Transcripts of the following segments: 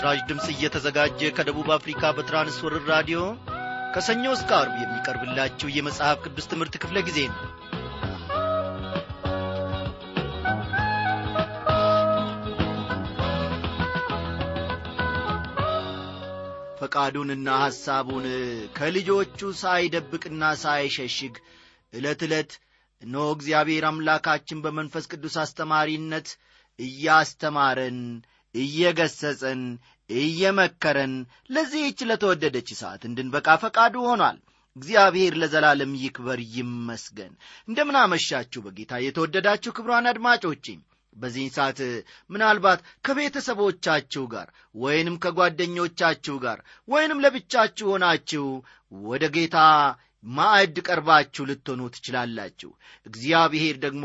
ይህ ምስራች ድምፅ እየተዘጋጀ ከደቡብ አፍሪካ በትራንስወርር ራዲዮ ከሰኞ እስከ አርብ የሚቀርብላችሁ የመጽሐፍ ቅዱስ ትምህርት ክፍለ ጊዜ ነው። ፈቃዱንና ሐሳቡን ከልጆቹ ሳይደብቅና ሳይሸሽግ ዕለት ዕለት እነሆ እግዚአብሔር አምላካችን በመንፈስ ቅዱስ አስተማሪነት እያስተማረን እየገሰጸን እየመከረን ለዚህች ለተወደደች ሰዓት እንድንበቃ ፈቃዱ ሆኗል። እግዚአብሔር ለዘላለም ይክበር ይመስገን። እንደምናመሻችሁ በጌታ የተወደዳችሁ ክብሯን አድማጮቼ። በዚህን ሰዓት ምናልባት ከቤተሰቦቻችሁ ጋር ወይንም ከጓደኞቻችሁ ጋር ወይንም ለብቻችሁ ሆናችሁ ወደ ጌታ ማዕድ ቀርባችሁ ልትሆኑ ትችላላችሁ። እግዚአብሔር ደግሞ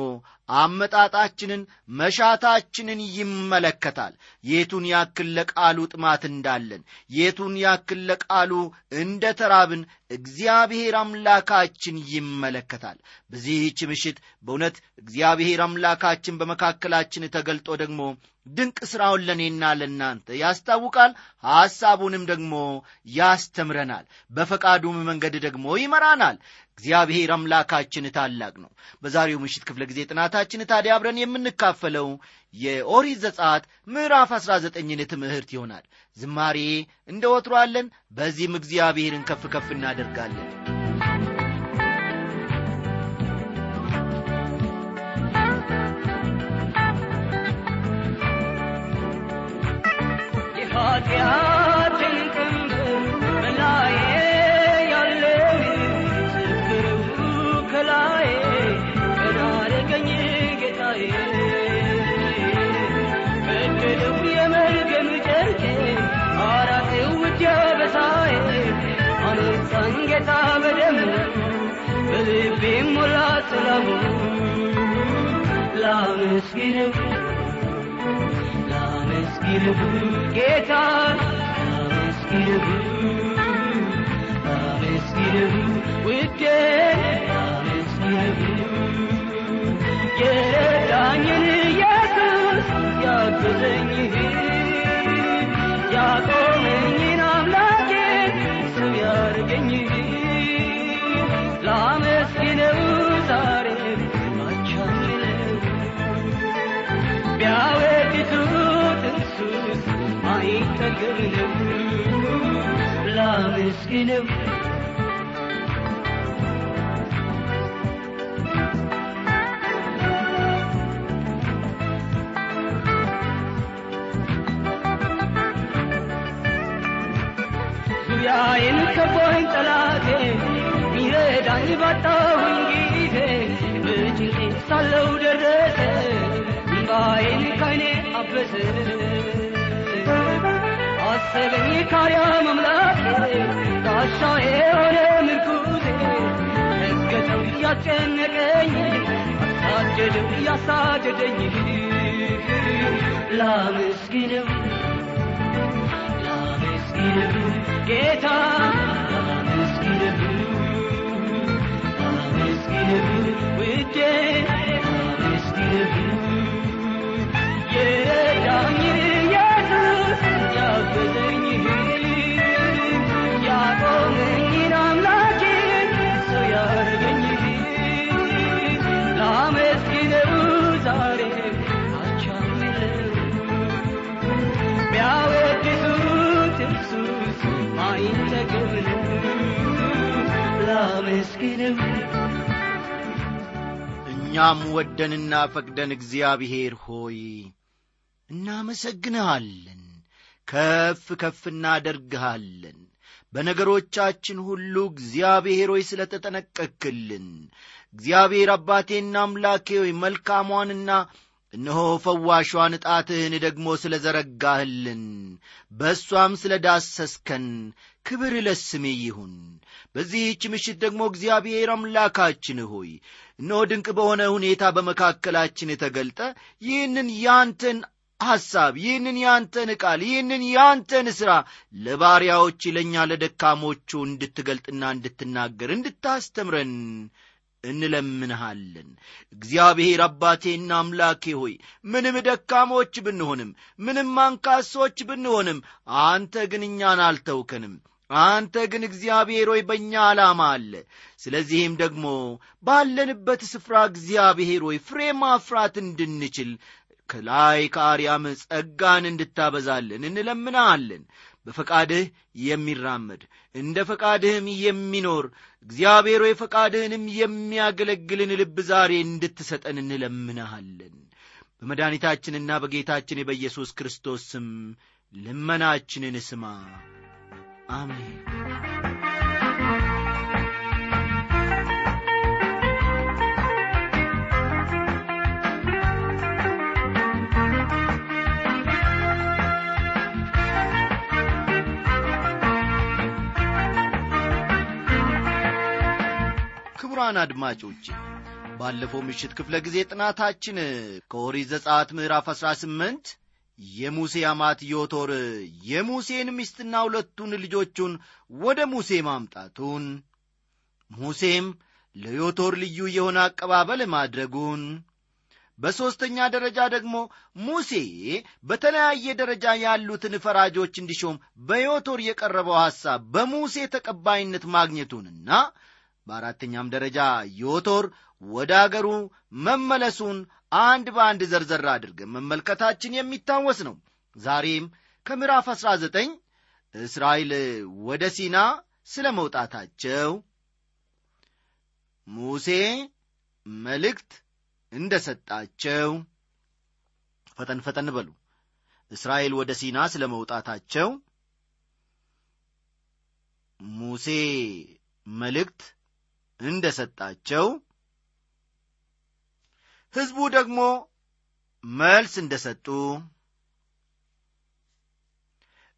አመጣጣችንን መሻታችንን ይመለከታል። የቱን ያክል ለቃሉ ጥማት እንዳለን የቱን ያክል ለቃሉ እንደ ተራብን እግዚአብሔር አምላካችን ይመለከታል። በዚህች ምሽት በእውነት እግዚአብሔር አምላካችን በመካከላችን ተገልጦ ደግሞ ድንቅ ሥራውን ለእኔና ለእናንተ ያስታውቃል ሐሳቡንም ደግሞ ያስተምረናል። በፈቃዱም መንገድ ደግሞ ይመራናል እግዚአብሔር አምላካችን ታላቅ ነው። በዛሬው ምሽት ክፍለ ጊዜ ጥናታችን ታዲያ አብረን የምንካፈለው የኦሪት ዘጻት ምዕራፍ 19ን ትምህርት ይሆናል። ዝማሬ እንደ ወትሯለን በዚህም እግዚአብሔርን ከፍ ከፍ እናደርጋለን በልቤም ሞላ ሰላሙ ላመስግነው ላመስግንህ ጌታ ላመስግንህ ላመስግንህ ውዴ ላመስግንህ የረዳኝን ኢየሱስ ያገዘኝ ነው ላመስግነው ዙሪያዬን ከቦኝ ጠላቴ ሚረዳኝ ባጣሁኝ ጊዜ። በጭንቄ ሳለው ደረሰ እምባዬን ካይኔ አበሰ አሰበኝ ካርያም አምላኬ ጋሻዬ ሆነ ምርኩዜ ረገጠው እያስጨነቀኝ አሳደደው እያሳደደኝ ላመስግነው ላመስግነው ጌታ ላመስግነው ላመስግነው ውዴ ላመስግነው እኛም ወደንና ፈቅደን እግዚአብሔር ሆይ እናመሰግንሃለን ከፍ ከፍ እናደርግሃለን። በነገሮቻችን ሁሉ እግዚአብሔር ሆይ ስለ ተጠነቀክልን እግዚአብሔር አባቴና አምላኬ ሆይ መልካሟንና እነሆ ፈዋሿን ጣትህን ደግሞ ስለ ዘረጋህልን በእሷም ስለ ዳሰስከን ክብር ለስሜ ይሁን። በዚህች ምሽት ደግሞ እግዚአብሔር አምላካችን ሆይ እነሆ ድንቅ በሆነ ሁኔታ በመካከላችን ተገልጠ ይህንን ያንተን ሐሳብ ይህንን ያንተን ቃል ይህንን ያንተን ሥራ ለባሪያዎች ለእኛ ለደካሞቹ እንድትገልጥና እንድትናገር እንድታስተምረን እንለምንሃለን። እግዚአብሔር አባቴና አምላኬ ሆይ ምንም ደካሞች ብንሆንም ምንም አንካሶች ብንሆንም አንተ ግን እኛን አልተውከንም። አንተ ግን እግዚአብሔር ሆይ በእኛ ዓላማ አለ። ስለዚህም ደግሞ ባለንበት ስፍራ እግዚአብሔር ሆይ ፍሬ ማፍራት እንድንችል ከላይ ከአርያም ጸጋን እንድታበዛልን እንለምናለን በፈቃድህ የሚራመድ እንደ ፈቃድህም የሚኖር እግዚአብሔር ሆይ ፈቃድህንም የሚያገለግልን ልብ ዛሬ እንድትሰጠን እንለምንሃለን። በመድኃኒታችንና በጌታችን በኢየሱስ ክርስቶስ ስም ልመናችንን ስማ። አሜን ክቡራን አድማጮቼ ባለፈው ምሽት ክፍለ ጊዜ ጥናታችን ከኦሪት ዘጸአት ምዕራፍ 18 የሙሴ አማት ዮቶር የሙሴን ሚስትና ሁለቱን ልጆቹን ወደ ሙሴ ማምጣቱን ሙሴም ለዮቶር ልዩ የሆነ አቀባበል ማድረጉን በሦስተኛ ደረጃ ደግሞ ሙሴ በተለያየ ደረጃ ያሉትን ፈራጆች እንዲሾም በዮቶር የቀረበው ሐሳብ በሙሴ ተቀባይነት ማግኘቱንና በአራተኛም ደረጃ ዮቶር ወደ አገሩ መመለሱን አንድ በአንድ ዘርዘር አድርገን መመልከታችን የሚታወስ ነው። ዛሬም ከምዕራፍ 19 እስራኤል ወደ ሲና ስለ መውጣታቸው ሙሴ መልእክት እንደ ሰጣቸው ፈጠን ፈጠን በሉ። እስራኤል ወደ ሲና ስለ መውጣታቸው ሙሴ መልእክት እንደ ሰጣቸው ሕዝቡ ደግሞ መልስ እንደ ሰጡ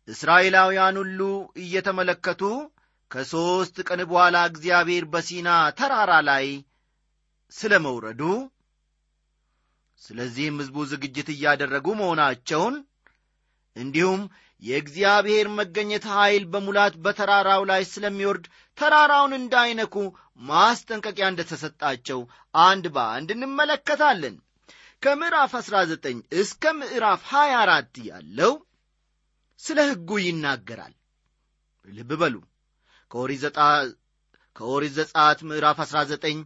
እስራኤላውያን ሁሉ እየተመለከቱ ከሦስት ቀን በኋላ እግዚአብሔር በሲና ተራራ ላይ ስለ መውረዱ ስለዚህም ሕዝቡ ዝግጅት እያደረጉ መሆናቸውን እንዲሁም የእግዚአብሔር መገኘት ኀይል በሙላት በተራራው ላይ ስለሚወርድ ተራራውን እንዳይነኩ ማስጠንቀቂያ እንደተሰጣቸው አንድ በአንድ እንመለከታለን። ከምዕራፍ 19 እስከ ምዕራፍ 24 ያለው ስለ ሕጉ ይናገራል። ልብ በሉ። ከኦሪት ዘጸአት ምዕራፍ 19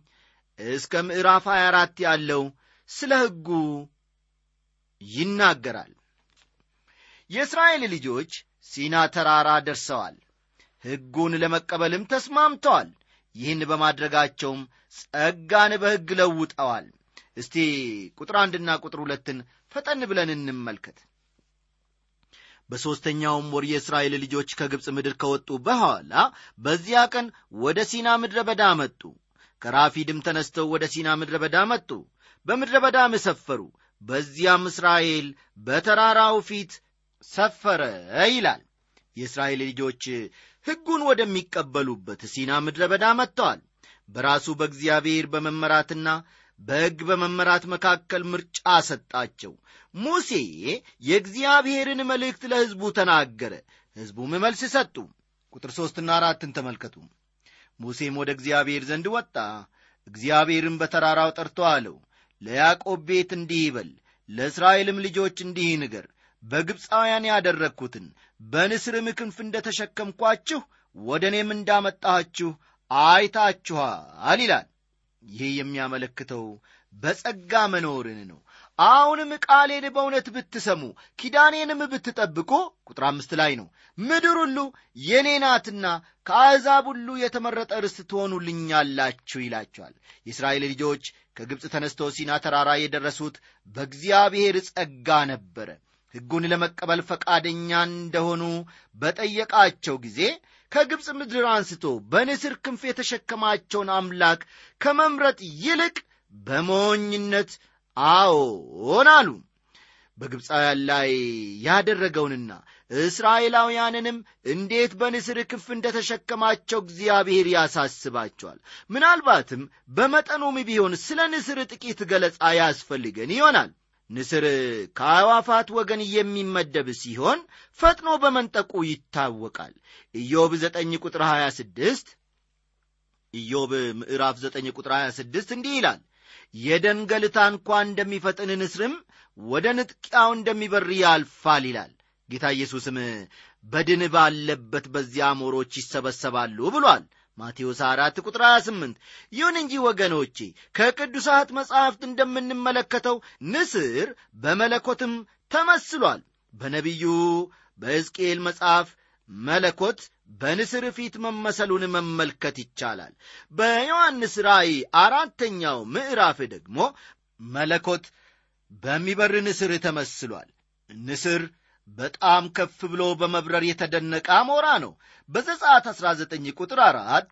እስከ ምዕራፍ 24 ያለው ስለ ሕጉ ይናገራል የእስራኤል ልጆች ሲና ተራራ ደርሰዋል። ሕጉን ለመቀበልም ተስማምተዋል። ይህን በማድረጋቸውም ጸጋን በሕግ ለውጠዋል። እስቲ ቁጥር አንድና ቁጥር ሁለትን ፈጠን ብለን እንመልከት። በሦስተኛውም ወር የእስራኤል ልጆች ከግብፅ ምድር ከወጡ በኋላ በዚያ ቀን ወደ ሲና ምድረ በዳ መጡ። ከራፊድም ተነስተው ወደ ሲና ምድረ በዳ መጡ። በምድረ በዳም ሰፈሩ። በዚያም እስራኤል በተራራው ፊት ሰፈረ ይላል። የእስራኤል ልጆች ሕጉን ወደሚቀበሉበት ሲና ምድረ በዳ መጥተዋል። በራሱ በእግዚአብሔር በመመራትና በሕግ በመመራት መካከል ምርጫ ሰጣቸው። ሙሴ የእግዚአብሔርን መልእክት ለሕዝቡ ተናገረ። ሕዝቡም መልስ ሰጡ። ቁጥር ሦስትና አራትን ተመልከቱ። ሙሴም ወደ እግዚአብሔር ዘንድ ወጣ። እግዚአብሔርም በተራራው ጠርቶ አለው ለያዕቆብ ቤት እንዲህ ይበል ለእስራኤልም ልጆች እንዲህ ንገር በግብፃውያን ያደረግሁትን በንስርም ክንፍ እንደ ተሸከምኳችሁ ወደ እኔም እንዳመጣችሁ አይታችኋል ይላል። ይህ የሚያመለክተው በጸጋ መኖርን ነው። አሁንም ቃሌን በእውነት ብትሰሙ ኪዳኔንም ብትጠብቁ ቁጥር አምስት ላይ ነው። ምድር ሁሉ የኔ ናትና ከአሕዛብ ሁሉ የተመረጠ ርስት ትሆኑልኛላችሁ ይላቸዋል። የእስራኤል ልጆች ከግብፅ ተነስተው ሲና ተራራ የደረሱት በእግዚአብሔር ጸጋ ነበረ ሕጉን ለመቀበል ፈቃደኛ እንደሆኑ በጠየቃቸው ጊዜ ከግብፅ ምድር አንስቶ በንስር ክንፍ የተሸከማቸውን አምላክ ከመምረጥ ይልቅ በሞኝነት አዎን አሉ። በግብፃውያን ላይ ያደረገውንና እስራኤላውያንንም እንዴት በንስር ክንፍ እንደ ተሸከማቸው እግዚአብሔር ያሳስባቸዋል። ምናልባትም በመጠኑም ቢሆን ስለ ንስር ጥቂት ገለጻ ያስፈልገን ይሆናል ንስር ከአዕዋፋት ወገን የሚመደብ ሲሆን ፈጥኖ በመንጠቁ ይታወቃል። ኢዮብ 9 ቁጥር 26 ኢዮብ ምዕራፍ 9 ቁጥር 26 እንዲህ ይላል የደንገልታ እንኳ እንደሚፈጥን ንስርም ወደ ንጥቂያው እንደሚበር ያልፋል ይላል። ጌታ ኢየሱስም በድን ባለበት በዚያ አሞሮች ይሰበሰባሉ ብሏል። ማቴዎስ 4 ቁጥር 28 ይሁን እንጂ ወገኖቼ ከቅዱሳት መጻሕፍት እንደምንመለከተው ንስር በመለኮትም ተመስሏል። በነቢዩ በሕዝቅኤል መጽሐፍ መለኮት በንስር ፊት መመሰሉን መመልከት ይቻላል። በዮሐንስ ራእይ አራተኛው ምዕራፍ ደግሞ መለኮት በሚበር ንስር ተመስሏል። ንስር በጣም ከፍ ብሎ በመብረር የተደነቀ አሞራ ነው። በዘጻት 19 ቁጥር አራት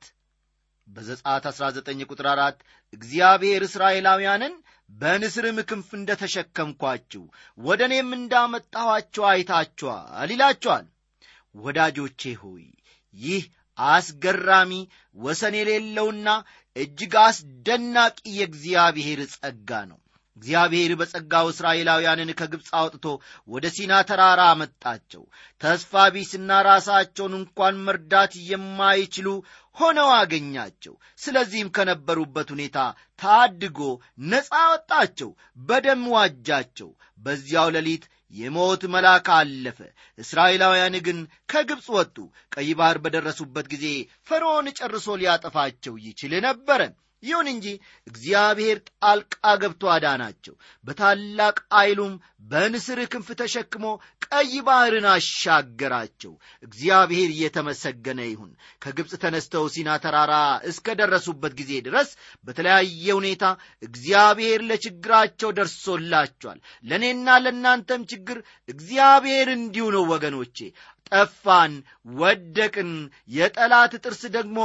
በዘጻት 19 ቁጥር አራት እግዚአብሔር እስራኤላውያንን በንስርም ክንፍ እንደ ተሸከምኳችሁ ወደ እኔም እንዳመጣኋቸው አይታችኋል ይላቸዋል ወዳጆቼ ሆይ ይህ አስገራሚ ወሰን የሌለውና እጅግ አስደናቂ የእግዚአብሔር ጸጋ ነው እግዚአብሔር በጸጋው እስራኤላውያንን ከግብፅ አውጥቶ ወደ ሲና ተራራ አመጣቸው ተስፋ ቢስና ራሳቸውን እንኳን መርዳት የማይችሉ ሆነው አገኛቸው። ስለዚህም ከነበሩበት ሁኔታ ታድጎ ነፃ ወጣቸው በደም ዋጃቸው። በዚያው ሌሊት የሞት መልአክ አለፈ። እስራኤላውያን ግን ከግብፅ ወጡ። ቀይ ባሕር በደረሱበት ጊዜ ፈርዖን ጨርሶ ሊያጠፋቸው ይችል ነበረ ይሁን እንጂ እግዚአብሔር ጣልቃ ገብቶ አዳናቸው። በታላቅ ኃይሉም በንስር ክንፍ ተሸክሞ ቀይ ባሕርን አሻገራቸው። እግዚአብሔር እየተመሰገነ ይሁን። ከግብፅ ተነስተው ሲና ተራራ እስከ ደረሱበት ጊዜ ድረስ በተለያየ ሁኔታ እግዚአብሔር ለችግራቸው ደርሶላቸዋል። ለእኔና ለእናንተም ችግር እግዚአብሔር እንዲሁ ነው ወገኖቼ። ጠፋን ወደቅን የጠላት ጥርስ ደግሞ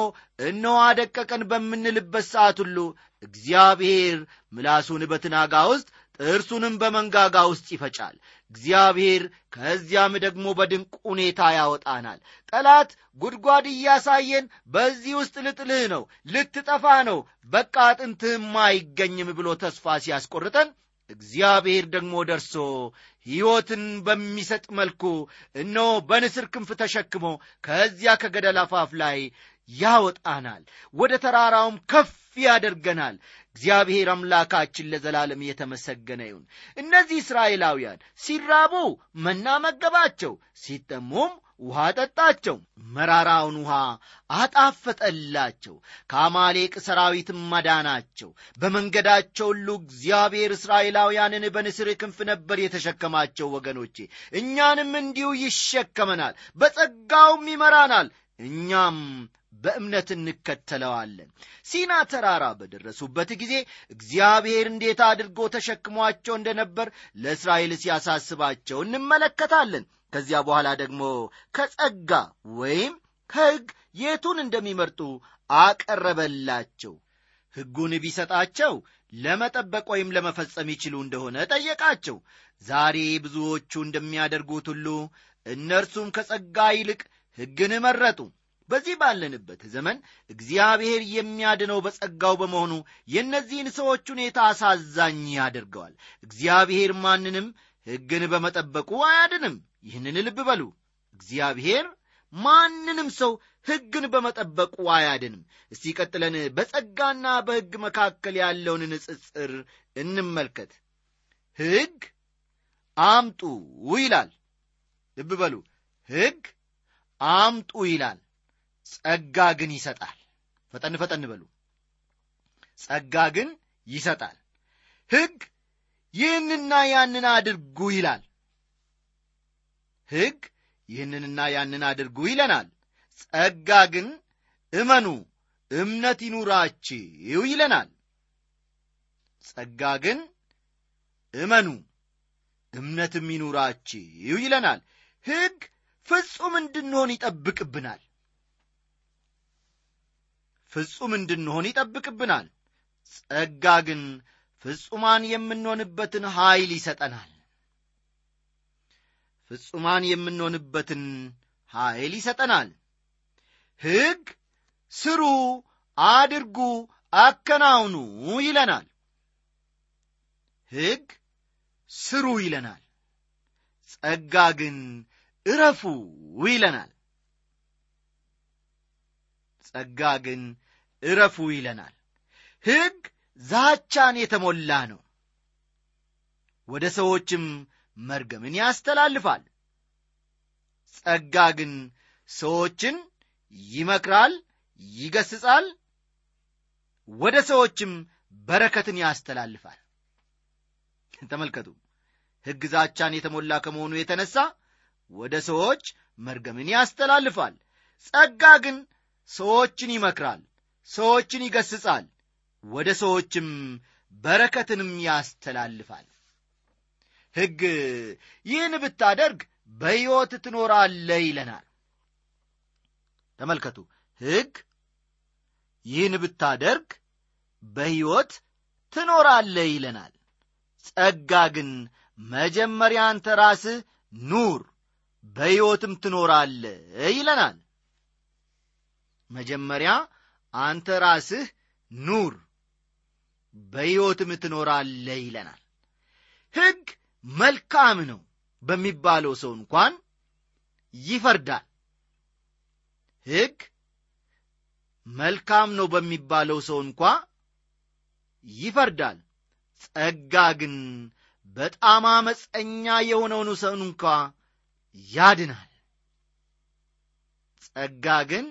እነሆ አደቀቀን በምንልበት ሰዓት ሁሉ እግዚአብሔር ምላሱን በትናጋ ውስጥ ጥርሱንም በመንጋጋ ውስጥ ይፈጫል። እግዚአብሔር ከዚያም ደግሞ በድንቅ ሁኔታ ያወጣናል። ጠላት ጉድጓድ እያሳየን በዚህ ውስጥ ልጥልህ ነው ልትጠፋ ነው በቃ አጥንትህም አይገኝም ብሎ ተስፋ ሲያስቆርጠን እግዚአብሔር ደግሞ ደርሶ ሕይወትን በሚሰጥ መልኩ እነሆ በንስር ክንፍ ተሸክሞ ከዚያ ከገደል አፋፍ ላይ ያወጣናል። ወደ ተራራውም ከፍ ያደርገናል እግዚአብሔር አምላካችን ለዘላለም የተመሰገነ ይሁን። እነዚህ እስራኤላውያን ሲራቡ መና መገባቸው ሲጠሙም ውሃ ጠጣቸው መራራውን ውሃ አጣፈጠላቸው ከአማሌቅ ሰራዊትም ማዳናቸው በመንገዳቸው ሁሉ እግዚአብሔር እስራኤላውያንን በንስር ክንፍ ነበር የተሸከማቸው ወገኖቼ። እኛንም እንዲሁ ይሸከመናል በጸጋውም ይመራናል። እኛም በእምነት እንከተለዋለን። ሲና ተራራ በደረሱበት ጊዜ እግዚአብሔር እንዴት አድርጎ ተሸክሟቸው እንደነበር ለእስራኤል ሲያሳስባቸው እንመለከታለን። ከዚያ በኋላ ደግሞ ከጸጋ ወይም ከሕግ የቱን እንደሚመርጡ አቀረበላቸው። ሕጉን ቢሰጣቸው ለመጠበቅ ወይም ለመፈጸም ይችሉ እንደሆነ ጠየቃቸው። ዛሬ ብዙዎቹ እንደሚያደርጉት ሁሉ እነርሱም ከጸጋ ይልቅ ሕግን መረጡ በዚህ ባለንበት ዘመን እግዚአብሔር የሚያድነው በጸጋው በመሆኑ የእነዚህን ሰዎች ሁኔታ አሳዛኝ ያደርገዋል። እግዚአብሔር ማንንም ሕግን በመጠበቁ አያድንም። ይህንን ልብ በሉ። እግዚአብሔር ማንንም ሰው ሕግን በመጠበቁ አያድንም። እስቲ ቀጥለን በጸጋና በሕግ መካከል ያለውን ንጽጽር እንመልከት። ሕግ አምጡ ይላል። ልብ በሉ። ሕግ አምጡ ይላል ጸጋ ግን ይሰጣል። ፈጠን ፈጠን በሉ። ጸጋ ግን ይሰጣል። ሕግ ይህንና ያንን አድርጉ ይላል። ሕግ ይህንንና ያንን አድርጉ ይለናል። ጸጋ ግን እመኑ እምነት ይኑራችሁ ይለናል። ጸጋ ግን እመኑ እምነትም ይኑራችሁ ይለናል። ሕግ ፍጹም እንድንሆን ይጠብቅብናል ፍጹም እንድንሆን ይጠብቅብናል። ጸጋ ግን ፍጹማን የምንሆንበትን ኀይል ይሰጠናል። ፍጹማን የምንሆንበትን ኀይል ይሰጠናል። ሕግ ስሩ አድርጉ አከናውኑ ይለናል። ሕግ ስሩ ይለናል። ጸጋ ግን እረፉ ይለናል። ጸጋ ግን እረፉ ይለናል። ሕግ ዛቻን የተሞላ ነው። ወደ ሰዎችም መርገምን ያስተላልፋል። ጸጋ ግን ሰዎችን ይመክራል ይገስጻል ወደ ሰዎችም በረከትን ያስተላልፋል። ተመልከቱ ሕግ ዛቻን የተሞላ ከመሆኑ የተነሳ ወደ ሰዎች መርገምን ያስተላልፋል። ጸጋ ግን ሰዎችን ይመክራል ሰዎችን ይገስጻል ወደ ሰዎችም በረከትንም ያስተላልፋል። ሕግ ይህን ብታደርግ በሕይወት ትኖራለ ይለናል። ተመልከቱ ሕግ ይህን ብታደርግ በሕይወት ትኖራለ ይለናል። ጸጋ ግን መጀመሪያ አንተ ራስህ ኑር በሕይወትም ትኖራለ ይለናል። መጀመሪያ አንተ ራስህ ኑር በሕይወትም ትኖራለ ይለናል። ሕግ መልካም ነው በሚባለው ሰው እንኳን ይፈርዳል። ሕግ መልካም ነው በሚባለው ሰው እንኳ ይፈርዳል። ጸጋ ግን በጣም አመፀኛ የሆነውን ሰውን እንኳ ያድናል። ጸጋ ግን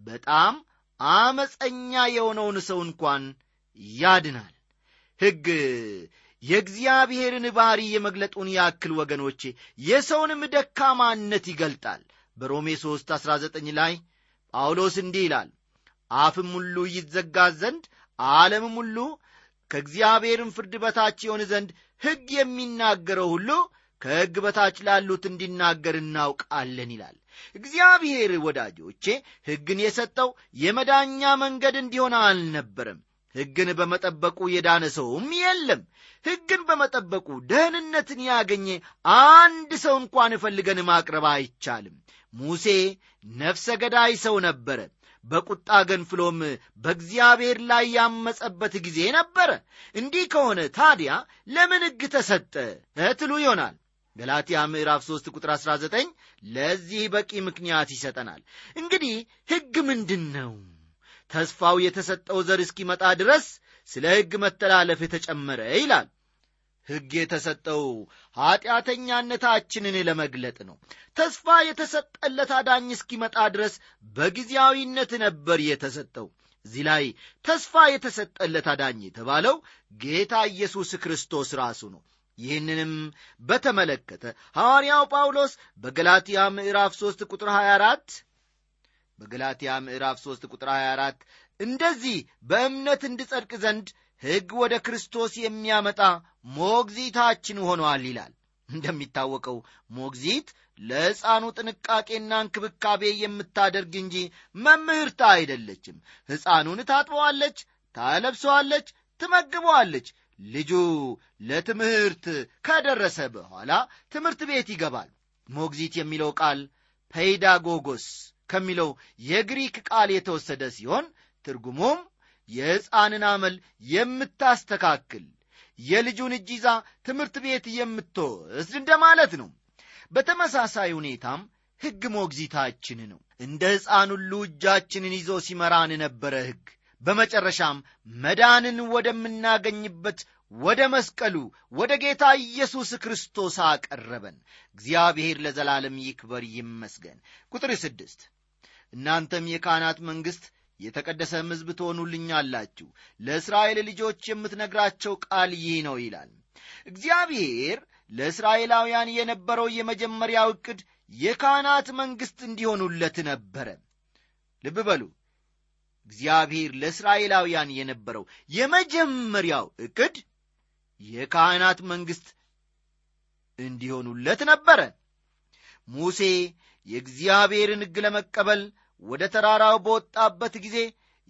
በጣም አመፀኛ የሆነውን ሰው እንኳን ያድናል። ሕግ የእግዚአብሔርን ባሕሪ የመግለጡን ያክል ወገኖቼ የሰውንም ደካማነት ይገልጣል። በሮሜ 3 19 ላይ ጳውሎስ እንዲህ ይላል አፍም ሁሉ ይዘጋ ዘንድ ዓለምም ሁሉ ከእግዚአብሔርም ፍርድ በታች የሆን ዘንድ ሕግ የሚናገረው ሁሉ ከሕግ በታች ላሉት እንዲናገር እናውቃለን ይላል እግዚአብሔር ወዳጆቼ ሕግን የሰጠው የመዳኛ መንገድ እንዲሆን አልነበረም። ሕግን በመጠበቁ የዳነ ሰውም የለም። ሕግን በመጠበቁ ደህንነትን ያገኘ አንድ ሰው እንኳን እፈልገን ማቅረብ አይቻልም። ሙሴ ነፍሰ ገዳይ ሰው ነበረ። በቁጣ ገንፍሎም በእግዚአብሔር ላይ ያመጸበት ጊዜ ነበረ። እንዲህ ከሆነ ታዲያ ለምን ሕግ ተሰጠ? እትሉ ይሆናል ገላትያ ምዕራፍ 3 ቁጥር 19 ለዚህ በቂ ምክንያት ይሰጠናል። እንግዲህ ሕግ ምንድን ነው ተስፋው የተሰጠው ዘር እስኪመጣ ድረስ ስለ ሕግ መተላለፍ የተጨመረ ይላል። ሕግ የተሰጠው ኀጢአተኛነታችንን ለመግለጥ ነው። ተስፋ የተሰጠለት አዳኝ እስኪመጣ ድረስ በጊዜያዊነት ነበር የተሰጠው። እዚህ ላይ ተስፋ የተሰጠለት አዳኝ የተባለው ጌታ ኢየሱስ ክርስቶስ ራሱ ነው ይህንንም በተመለከተ ሐዋርያው ጳውሎስ በገላትያ ምዕራፍ 3 ቁጥር 24 በገላትያ ምዕራፍ 3 ቁጥር 24 እንደዚህ በእምነት እንድጸድቅ ዘንድ ሕግ ወደ ክርስቶስ የሚያመጣ ሞግዚታችን ሆኗል ይላል። እንደሚታወቀው ሞግዚት ለሕፃኑ ጥንቃቄና እንክብካቤ የምታደርግ እንጂ መምህርታ አይደለችም። ሕፃኑን ታጥበዋለች ታለብሰዋለች ትመግበዋለች ልጁ ለትምህርት ከደረሰ በኋላ ትምህርት ቤት ይገባል። ሞግዚት የሚለው ቃል ፔዳጎጎስ ከሚለው የግሪክ ቃል የተወሰደ ሲሆን ትርጉሙም የሕፃንን አመል የምታስተካክል የልጁን እጅ ይዛ ትምህርት ቤት የምትወስድ እንደማለት ነው። በተመሳሳይ ሁኔታም ሕግ ሞግዚታችን ነው። እንደ ሕፃን ሁሉ እጃችንን ይዞ ሲመራን ነበረ ሕግ በመጨረሻም መዳንን ወደምናገኝበት ወደ መስቀሉ ወደ ጌታ ኢየሱስ ክርስቶስ አቀረበን። እግዚአብሔር ለዘላለም ይክበር ይመስገን። ቁጥር ስድስት እናንተም የካህናት መንግሥት የተቀደሰም ሕዝብ ትሆኑልኛላችሁ። ለእስራኤል ልጆች የምትነግራቸው ቃል ይህ ነው ይላል። እግዚአብሔር ለእስራኤላውያን የነበረው የመጀመሪያው ዕቅድ የካህናት መንግሥት እንዲሆኑለት ነበረ። ልብ በሉ እግዚአብሔር ለእስራኤላውያን የነበረው የመጀመሪያው ዕቅድ የካህናት መንግሥት እንዲሆኑለት ነበረ። ሙሴ የእግዚአብሔርን ሕግ ለመቀበል ወደ ተራራው በወጣበት ጊዜ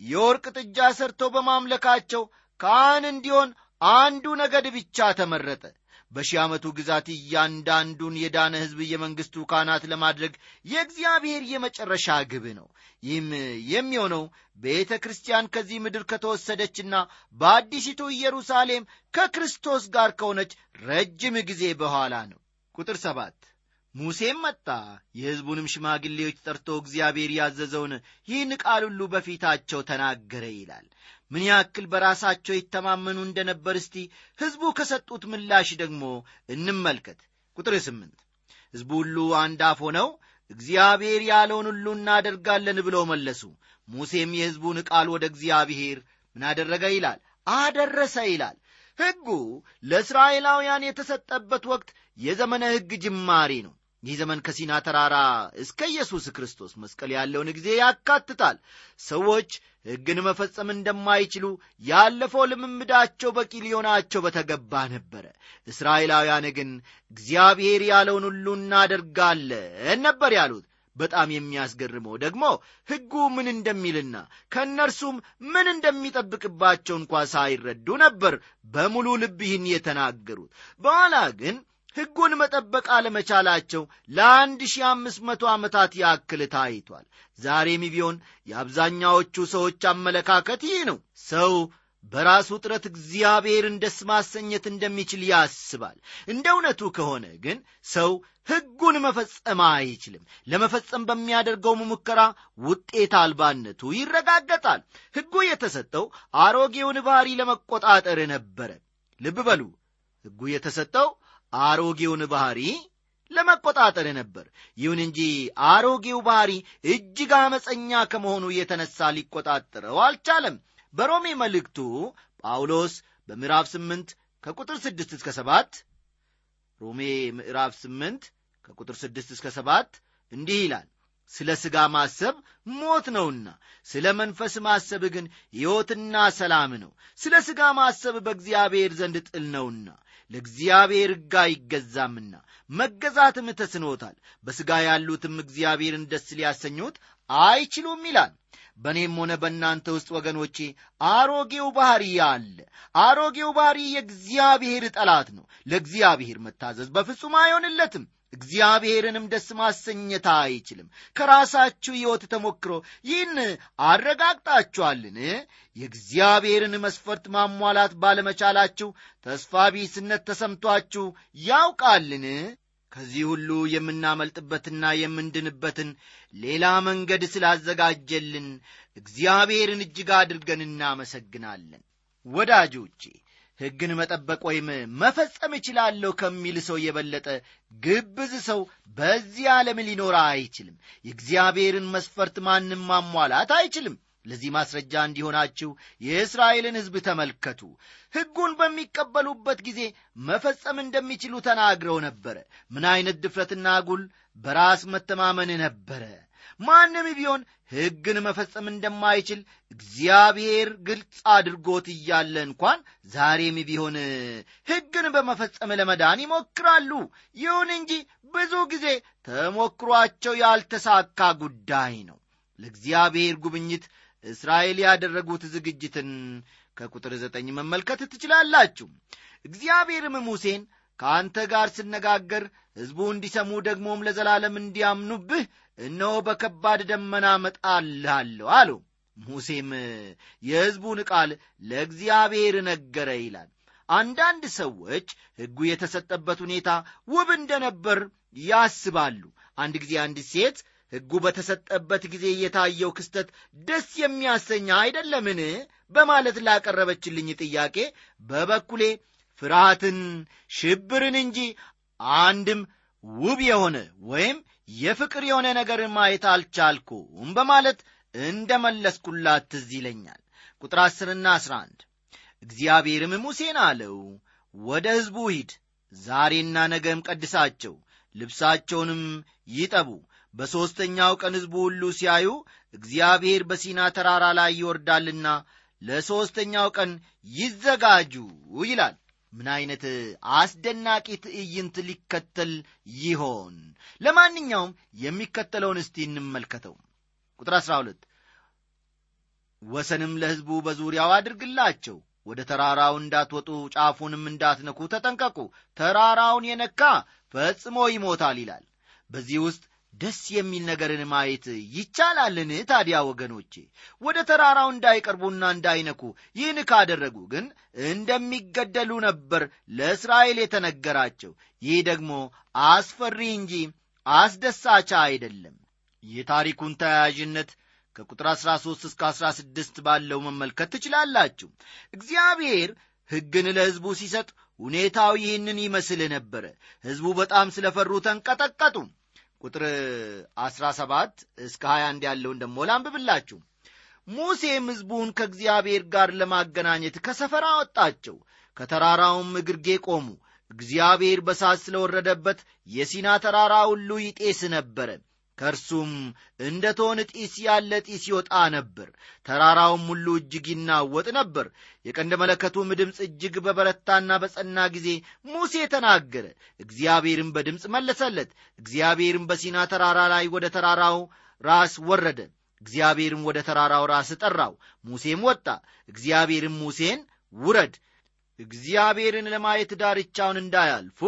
የወርቅ ጥጃ ሰርተው በማምለካቸው ካህን እንዲሆን አንዱ ነገድ ብቻ ተመረጠ በሺህ ዓመቱ ግዛት እያንዳንዱን የዳነ ሕዝብ የመንግሥቱ ካህናት ለማድረግ የእግዚአብሔር የመጨረሻ ግብ ነው። ይህም የሚሆነው ቤተ ክርስቲያን ከዚህ ምድር ከተወሰደችና በአዲሲቱ ኢየሩሳሌም ከክርስቶስ ጋር ከሆነች ረጅም ጊዜ በኋላ ነው። ቁጥር ሰባት ሙሴም መጣ የሕዝቡንም ሽማግሌዎች ጠርቶ እግዚአብሔር ያዘዘውን ይህን ቃል ሁሉ በፊታቸው ተናገረ ይላል ምን ያክል በራሳቸው ይተማመኑ እንደነበር እስቲ ሕዝቡ ከሰጡት ምላሽ ደግሞ እንመልከት። ቁጥር ስምንት ሕዝቡ ሁሉ አንድ አፍ ሆነው እግዚአብሔር ያለውን ሁሉ እናደርጋለን ብለው መለሱ። ሙሴም የሕዝቡን ቃል ወደ እግዚአብሔር ምን አደረገ ይላል? አደረሰ ይላል። ሕጉ ለእስራኤላውያን የተሰጠበት ወቅት የዘመነ ሕግ ጅማሬ ነው። ይህ ዘመን ከሲና ተራራ እስከ ኢየሱስ ክርስቶስ መስቀል ያለውን ጊዜ ያካትታል። ሰዎች ሕግን መፈጸም እንደማይችሉ ያለፈው ልምምዳቸው በቂ ሊሆናቸው በተገባ ነበረ። እስራኤላውያን ግን እግዚአብሔር ያለውን ሁሉ እናደርጋለን ነበር ያሉት። በጣም የሚያስገርመው ደግሞ ሕጉ ምን እንደሚልና ከእነርሱም ምን እንደሚጠብቅባቸው እንኳ ሳይረዱ ነበር በሙሉ ልብ ይህን የተናገሩት። በኋላ ግን ሕጉን መጠበቅ አለመቻላቸው ለአንድ ሺህ አምስት መቶ ዓመታት ያክል ታይቷል። ዛሬም ቢሆን የአብዛኛዎቹ ሰዎች አመለካከት ይህ ነው። ሰው በራሱ ጥረት እግዚአብሔርን ደስ ማሰኘት እንደሚችል ያስባል። እንደ እውነቱ ከሆነ ግን ሰው ሕጉን መፈጸም አይችልም። ለመፈጸም በሚያደርገው ሙከራ ውጤት አልባነቱ ይረጋገጣል። ሕጉ የተሰጠው አሮጌውን ባህሪ ለመቆጣጠር ነበረ። ልብ በሉ። ሕጉ የተሰጠው አሮጌውን ባህሪ ለመቆጣጠር ነበር። ይሁን እንጂ አሮጌው ባህሪ እጅግ አመፀኛ ከመሆኑ የተነሳ ሊቆጣጠረው አልቻለም። በሮሜ መልእክቱ ጳውሎስ በምዕራፍ ስምንት ከቁጥር ስድስት እስከ ሰባት ሮሜ ምዕራፍ ስምንት ከቁጥር ስድስት እስከ ሰባት እንዲህ ይላል ስለ ሥጋ ማሰብ ሞት ነውና ስለ መንፈስ ማሰብ ግን ሕይወትና ሰላም ነው። ስለ ሥጋ ማሰብ በእግዚአብሔር ዘንድ ጥል ነውና ለእግዚአብሔር ሕግ አይገዛምና መገዛትም ተስኖታል። በሥጋ ያሉትም እግዚአብሔርን ደስ ሊያሰኙት አይችሉም ይላል። በእኔም ሆነ በእናንተ ውስጥ ወገኖቼ አሮጌው ባሕሪ አለ። አሮጌው ባሕሪ የእግዚአብሔር ጠላት ነው። ለእግዚአብሔር መታዘዝ በፍጹም አይሆንለትም እግዚአብሔርንም ደስ ማሰኘት አይችልም። ከራሳችሁ ሕይወት ተሞክሮ ይህን አረጋግጣችኋልን? የእግዚአብሔርን መስፈርት ማሟላት ባለመቻላችሁ ተስፋ ቢስነት ተሰምቷችሁ ያውቃልን? ከዚህ ሁሉ የምናመልጥበትና የምንድንበትን ሌላ መንገድ ስላዘጋጀልን እግዚአብሔርን እጅግ አድርገን እናመሰግናለን። ወዳጆቼ ሕግን መጠበቅ ወይም መፈጸም እችላለሁ ከሚል ሰው የበለጠ ግብዝ ሰው በዚህ ዓለም ሊኖር አይችልም። የእግዚአብሔርን መስፈርት ማንም ማሟላት አይችልም። ለዚህ ማስረጃ እንዲሆናችሁ የእስራኤልን ሕዝብ ተመልከቱ። ሕጉን በሚቀበሉበት ጊዜ መፈጸም እንደሚችሉ ተናግረው ነበረ። ምን ዐይነት ድፍረትና ጉል በራስ መተማመን ነበረ ማንም ቢሆን ሕግን መፈጸም እንደማይችል እግዚአብሔር ግልጽ አድርጎት እያለ እንኳን ዛሬም ቢሆን ሕግን በመፈጸም ለመዳን ይሞክራሉ። ይሁን እንጂ ብዙ ጊዜ ተሞክሯቸው ያልተሳካ ጉዳይ ነው። ለእግዚአብሔር ጉብኝት እስራኤል ያደረጉት ዝግጅትን ከቁጥር ዘጠኝ መመልከት ትችላላችሁ። እግዚአብሔርም ሙሴን ከአንተ ጋር ስነጋገር ሕዝቡ እንዲሰሙ ደግሞም ለዘላለም እንዲያምኑብህ እነሆ በከባድ ደመና መጣልሃለሁ አለው ሙሴም የሕዝቡን ቃል ለእግዚአብሔር ነገረ ይላል። አንዳንድ ሰዎች ሕጉ የተሰጠበት ሁኔታ ውብ እንደነበር ያስባሉ። አንድ ጊዜ አንዲት ሴት ሕጉ በተሰጠበት ጊዜ የታየው ክስተት ደስ የሚያሰኝ አይደለምን? በማለት ላቀረበችልኝ ጥያቄ በበኩሌ ፍርሃትን ሽብርን እንጂ አንድም ውብ የሆነ ወይም የፍቅር የሆነ ነገር ማየት አልቻልኩም በማለት እንደ መለስኩላት ትዝ ይለኛል። ቁጥር አስርና አስራ አንድ እግዚአብሔርም ሙሴን አለው ወደ ሕዝቡ ሂድ ዛሬና ነገም ቀድሳቸው ልብሳቸውንም ይጠቡ። በሦስተኛው ቀን ሕዝቡ ሁሉ ሲያዩ እግዚአብሔር በሲና ተራራ ላይ ይወርዳልና ለሦስተኛው ቀን ይዘጋጁ ይላል ምን ዐይነት አስደናቂ ትዕይንት ሊከተል ይሆን? ለማንኛውም የሚከተለውን እስቲ እንመልከተው። ቁጥር 12 ወሰንም ለሕዝቡ በዙሪያው አድርግላቸው ወደ ተራራው እንዳትወጡ ጫፉንም እንዳትነኩ ተጠንቀቁ ተራራውን የነካ ፈጽሞ ይሞታል ይላል። በዚህ ውስጥ ደስ የሚል ነገርን ማየት ይቻላልን ታዲያ ወገኖቼ? ወደ ተራራው እንዳይቀርቡና እንዳይነኩ ይህን ካደረጉ ግን እንደሚገደሉ ነበር ለእስራኤል የተነገራቸው። ይህ ደግሞ አስፈሪ እንጂ አስደሳቻ አይደለም። የታሪኩን ተያያዥነት ከቁጥር 13 እስከ 16 ባለው መመልከት ትችላላችሁ። እግዚአብሔር ሕግን ለሕዝቡ ሲሰጥ ሁኔታው ይህንን ይመስል ነበረ። ሕዝቡ በጣም ስለፈሩ ተንቀጠቀጡ ቁጥር 17 እስከ 21 ያለውን ደሞ ላንብብላችሁ። ሙሴም ሕዝቡን ከእግዚአብሔር ጋር ለማገናኘት ከሰፈራ አወጣቸው ከተራራውም እግርጌ ቆሙ። እግዚአብሔር በሳት ስለወረደበት የሲና ተራራ ሁሉ ይጤስ ነበረ ከእርሱም እንደ ቶን ጢስ ያለ ጢስ ይወጣ ነበር። ተራራውም ሁሉ እጅግ ይናወጥ ነበር። የቀንደ መለከቱም ድምፅ እጅግ በበረታና በጸና ጊዜ ሙሴ ተናገረ። እግዚአብሔርም በድምፅ መለሰለት። እግዚአብሔርም በሲና ተራራ ላይ ወደ ተራራው ራስ ወረደ። እግዚአብሔርም ወደ ተራራው ራስ ጠራው። ሙሴም ወጣ። እግዚአብሔርም ሙሴን ውረድ እግዚአብሔርን ለማየት ዳርቻውን እንዳያልፉ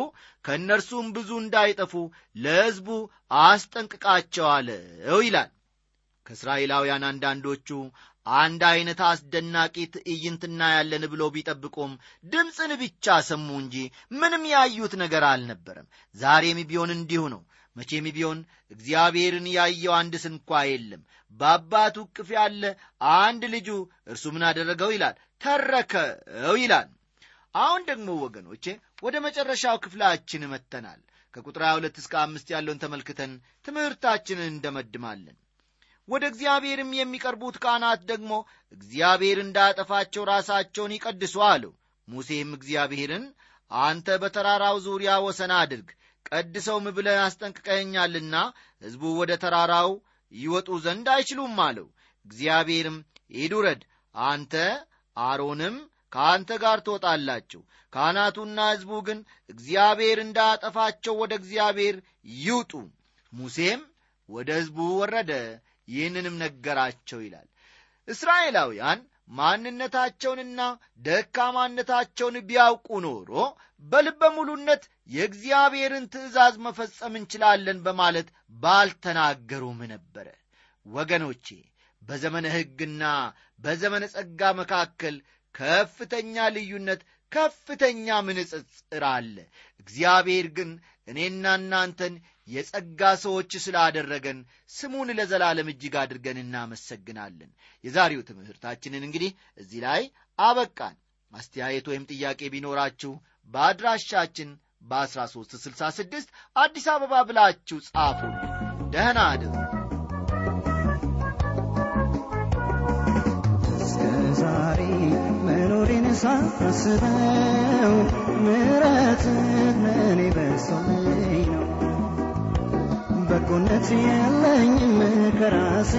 ከእነርሱም ብዙ እንዳይጠፉ ለሕዝቡ አስጠንቅቃቸው አለው ይላል። ከእስራኤላውያን አንዳንዶቹ አንድ ዐይነት አስደናቂ ትዕይንት እናያለን ብለው ቢጠብቁም ድምፅን ብቻ ሰሙ እንጂ ምንም ያዩት ነገር አልነበረም። ዛሬም ቢሆን እንዲሁ ነው። መቼም ቢሆን እግዚአብሔርን ያየው አንድ ስንኳ የለም። በአባቱ እቅፍ ያለ አንድ ልጁ እርሱ ምን አደረገው ይላል? ተረከው ይላል አሁን ደግሞ ወገኖቼ ወደ መጨረሻው ክፍላችን መጥተናል። ከቁጥር 22 እስከ አምስት ያለውን ተመልክተን ትምህርታችንን እንደመድማለን። ወደ እግዚአብሔርም የሚቀርቡት ካህናት ደግሞ እግዚአብሔር እንዳያጠፋቸው ራሳቸውን ይቀድሱ አለው ሙሴም እግዚአብሔርን አንተ በተራራው ዙሪያ ወሰን አድርግ ቀድሰውም ብለህ አስጠንቅቀኸኛልና ሕዝቡ ወደ ተራራው ይወጡ ዘንድ አይችሉም አለው። እግዚአብሔርም ሂድ ውረድ አንተ አሮንም ከአንተ ጋር ትወጣላችሁ። ካህናቱና ሕዝቡ ግን እግዚአብሔር እንዳያጠፋቸው ወደ እግዚአብሔር ይውጡ። ሙሴም ወደ ሕዝቡ ወረደ ይህንንም ነገራቸው ይላል። እስራኤላውያን ማንነታቸውንና ደካማነታቸውን ቢያውቁ ኖሮ በልበ ሙሉነት የእግዚአብሔርን ትእዛዝ መፈጸም እንችላለን በማለት ባልተናገሩም ነበረ። ወገኖቼ በዘመነ ሕግና በዘመነ ጸጋ መካከል ከፍተኛ ልዩነት ከፍተኛ ምንጽጽር አለ። እግዚአብሔር ግን እኔና እናንተን የጸጋ ሰዎች ስላደረገን ስሙን ለዘላለም እጅግ አድርገን እናመሰግናለን። የዛሬው ትምህርታችንን እንግዲህ እዚህ ላይ አበቃን። ማስተያየት ወይም ጥያቄ ቢኖራችሁ በአድራሻችን በ1366 አዲስ አበባ ብላችሁ ጻፉ ደህና አድሩ ዛሬ መኖሬን ሳስበው ምረት ለእኔ በሶልኝ ነው። በጎነት የለኝም ከራሴ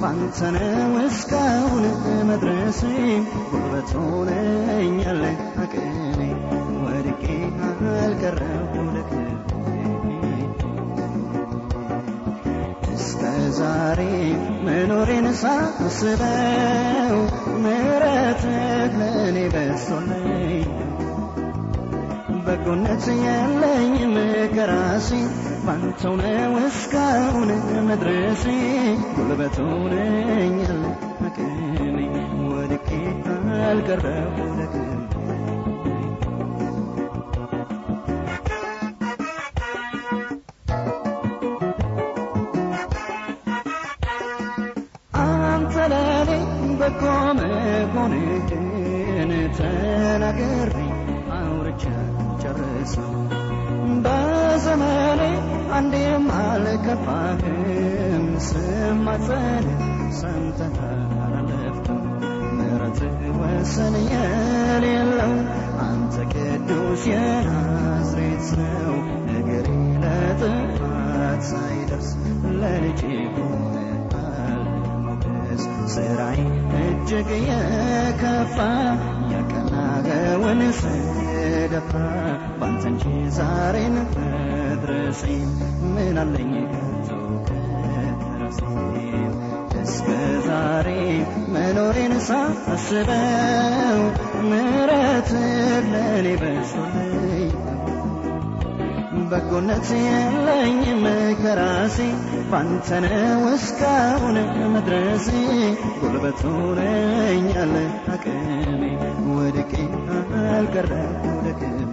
ባንተ ነው እስካሁን መድረሴ። ጉልበት ሆነኛል አቅሜ ወድቄ አልቀረሁ እስከ ዛሬ መኖሬን ሳስበው ምሕረትህ ለእኔ በዝቶልኝ በጎነት የለኝም ከራሴ ባንተው ነው እስካሁን መድረሴ። ጉልበት ሆነኛል አቅሜ ወድቄ አልቀረሁ ደግሜ ተናግሬ አውርቼ ጨርሰው በዘመኔ አንዴም አልከፋህም ስማጸን ሰምተህ አላለፍክም ምሕረትህ ወሰን የሌለው አንተ ቅዱስ የናዝሬት ነው ነገሬ ለጥፋት ሳይደርስ ለልጅ ሆነሃል ሞገስ ስራይ እጅግ የከፋ ያቀናገውን ስደፋ ባንተ እንጂ ዛሬን መድረሴ ምን አለኝ ከቶ ከራሴ እስከ ዛሬ መኖሬን ሳስበው ምሕረት ለእኔ በዝቶልኝ በጎነት የለኝም ከራሴ ባንተ ነው እስካሁን መድረሴ ጉልበት ሆነኛል አቅሜ ወድቄ አልቀረሁ ደግሜ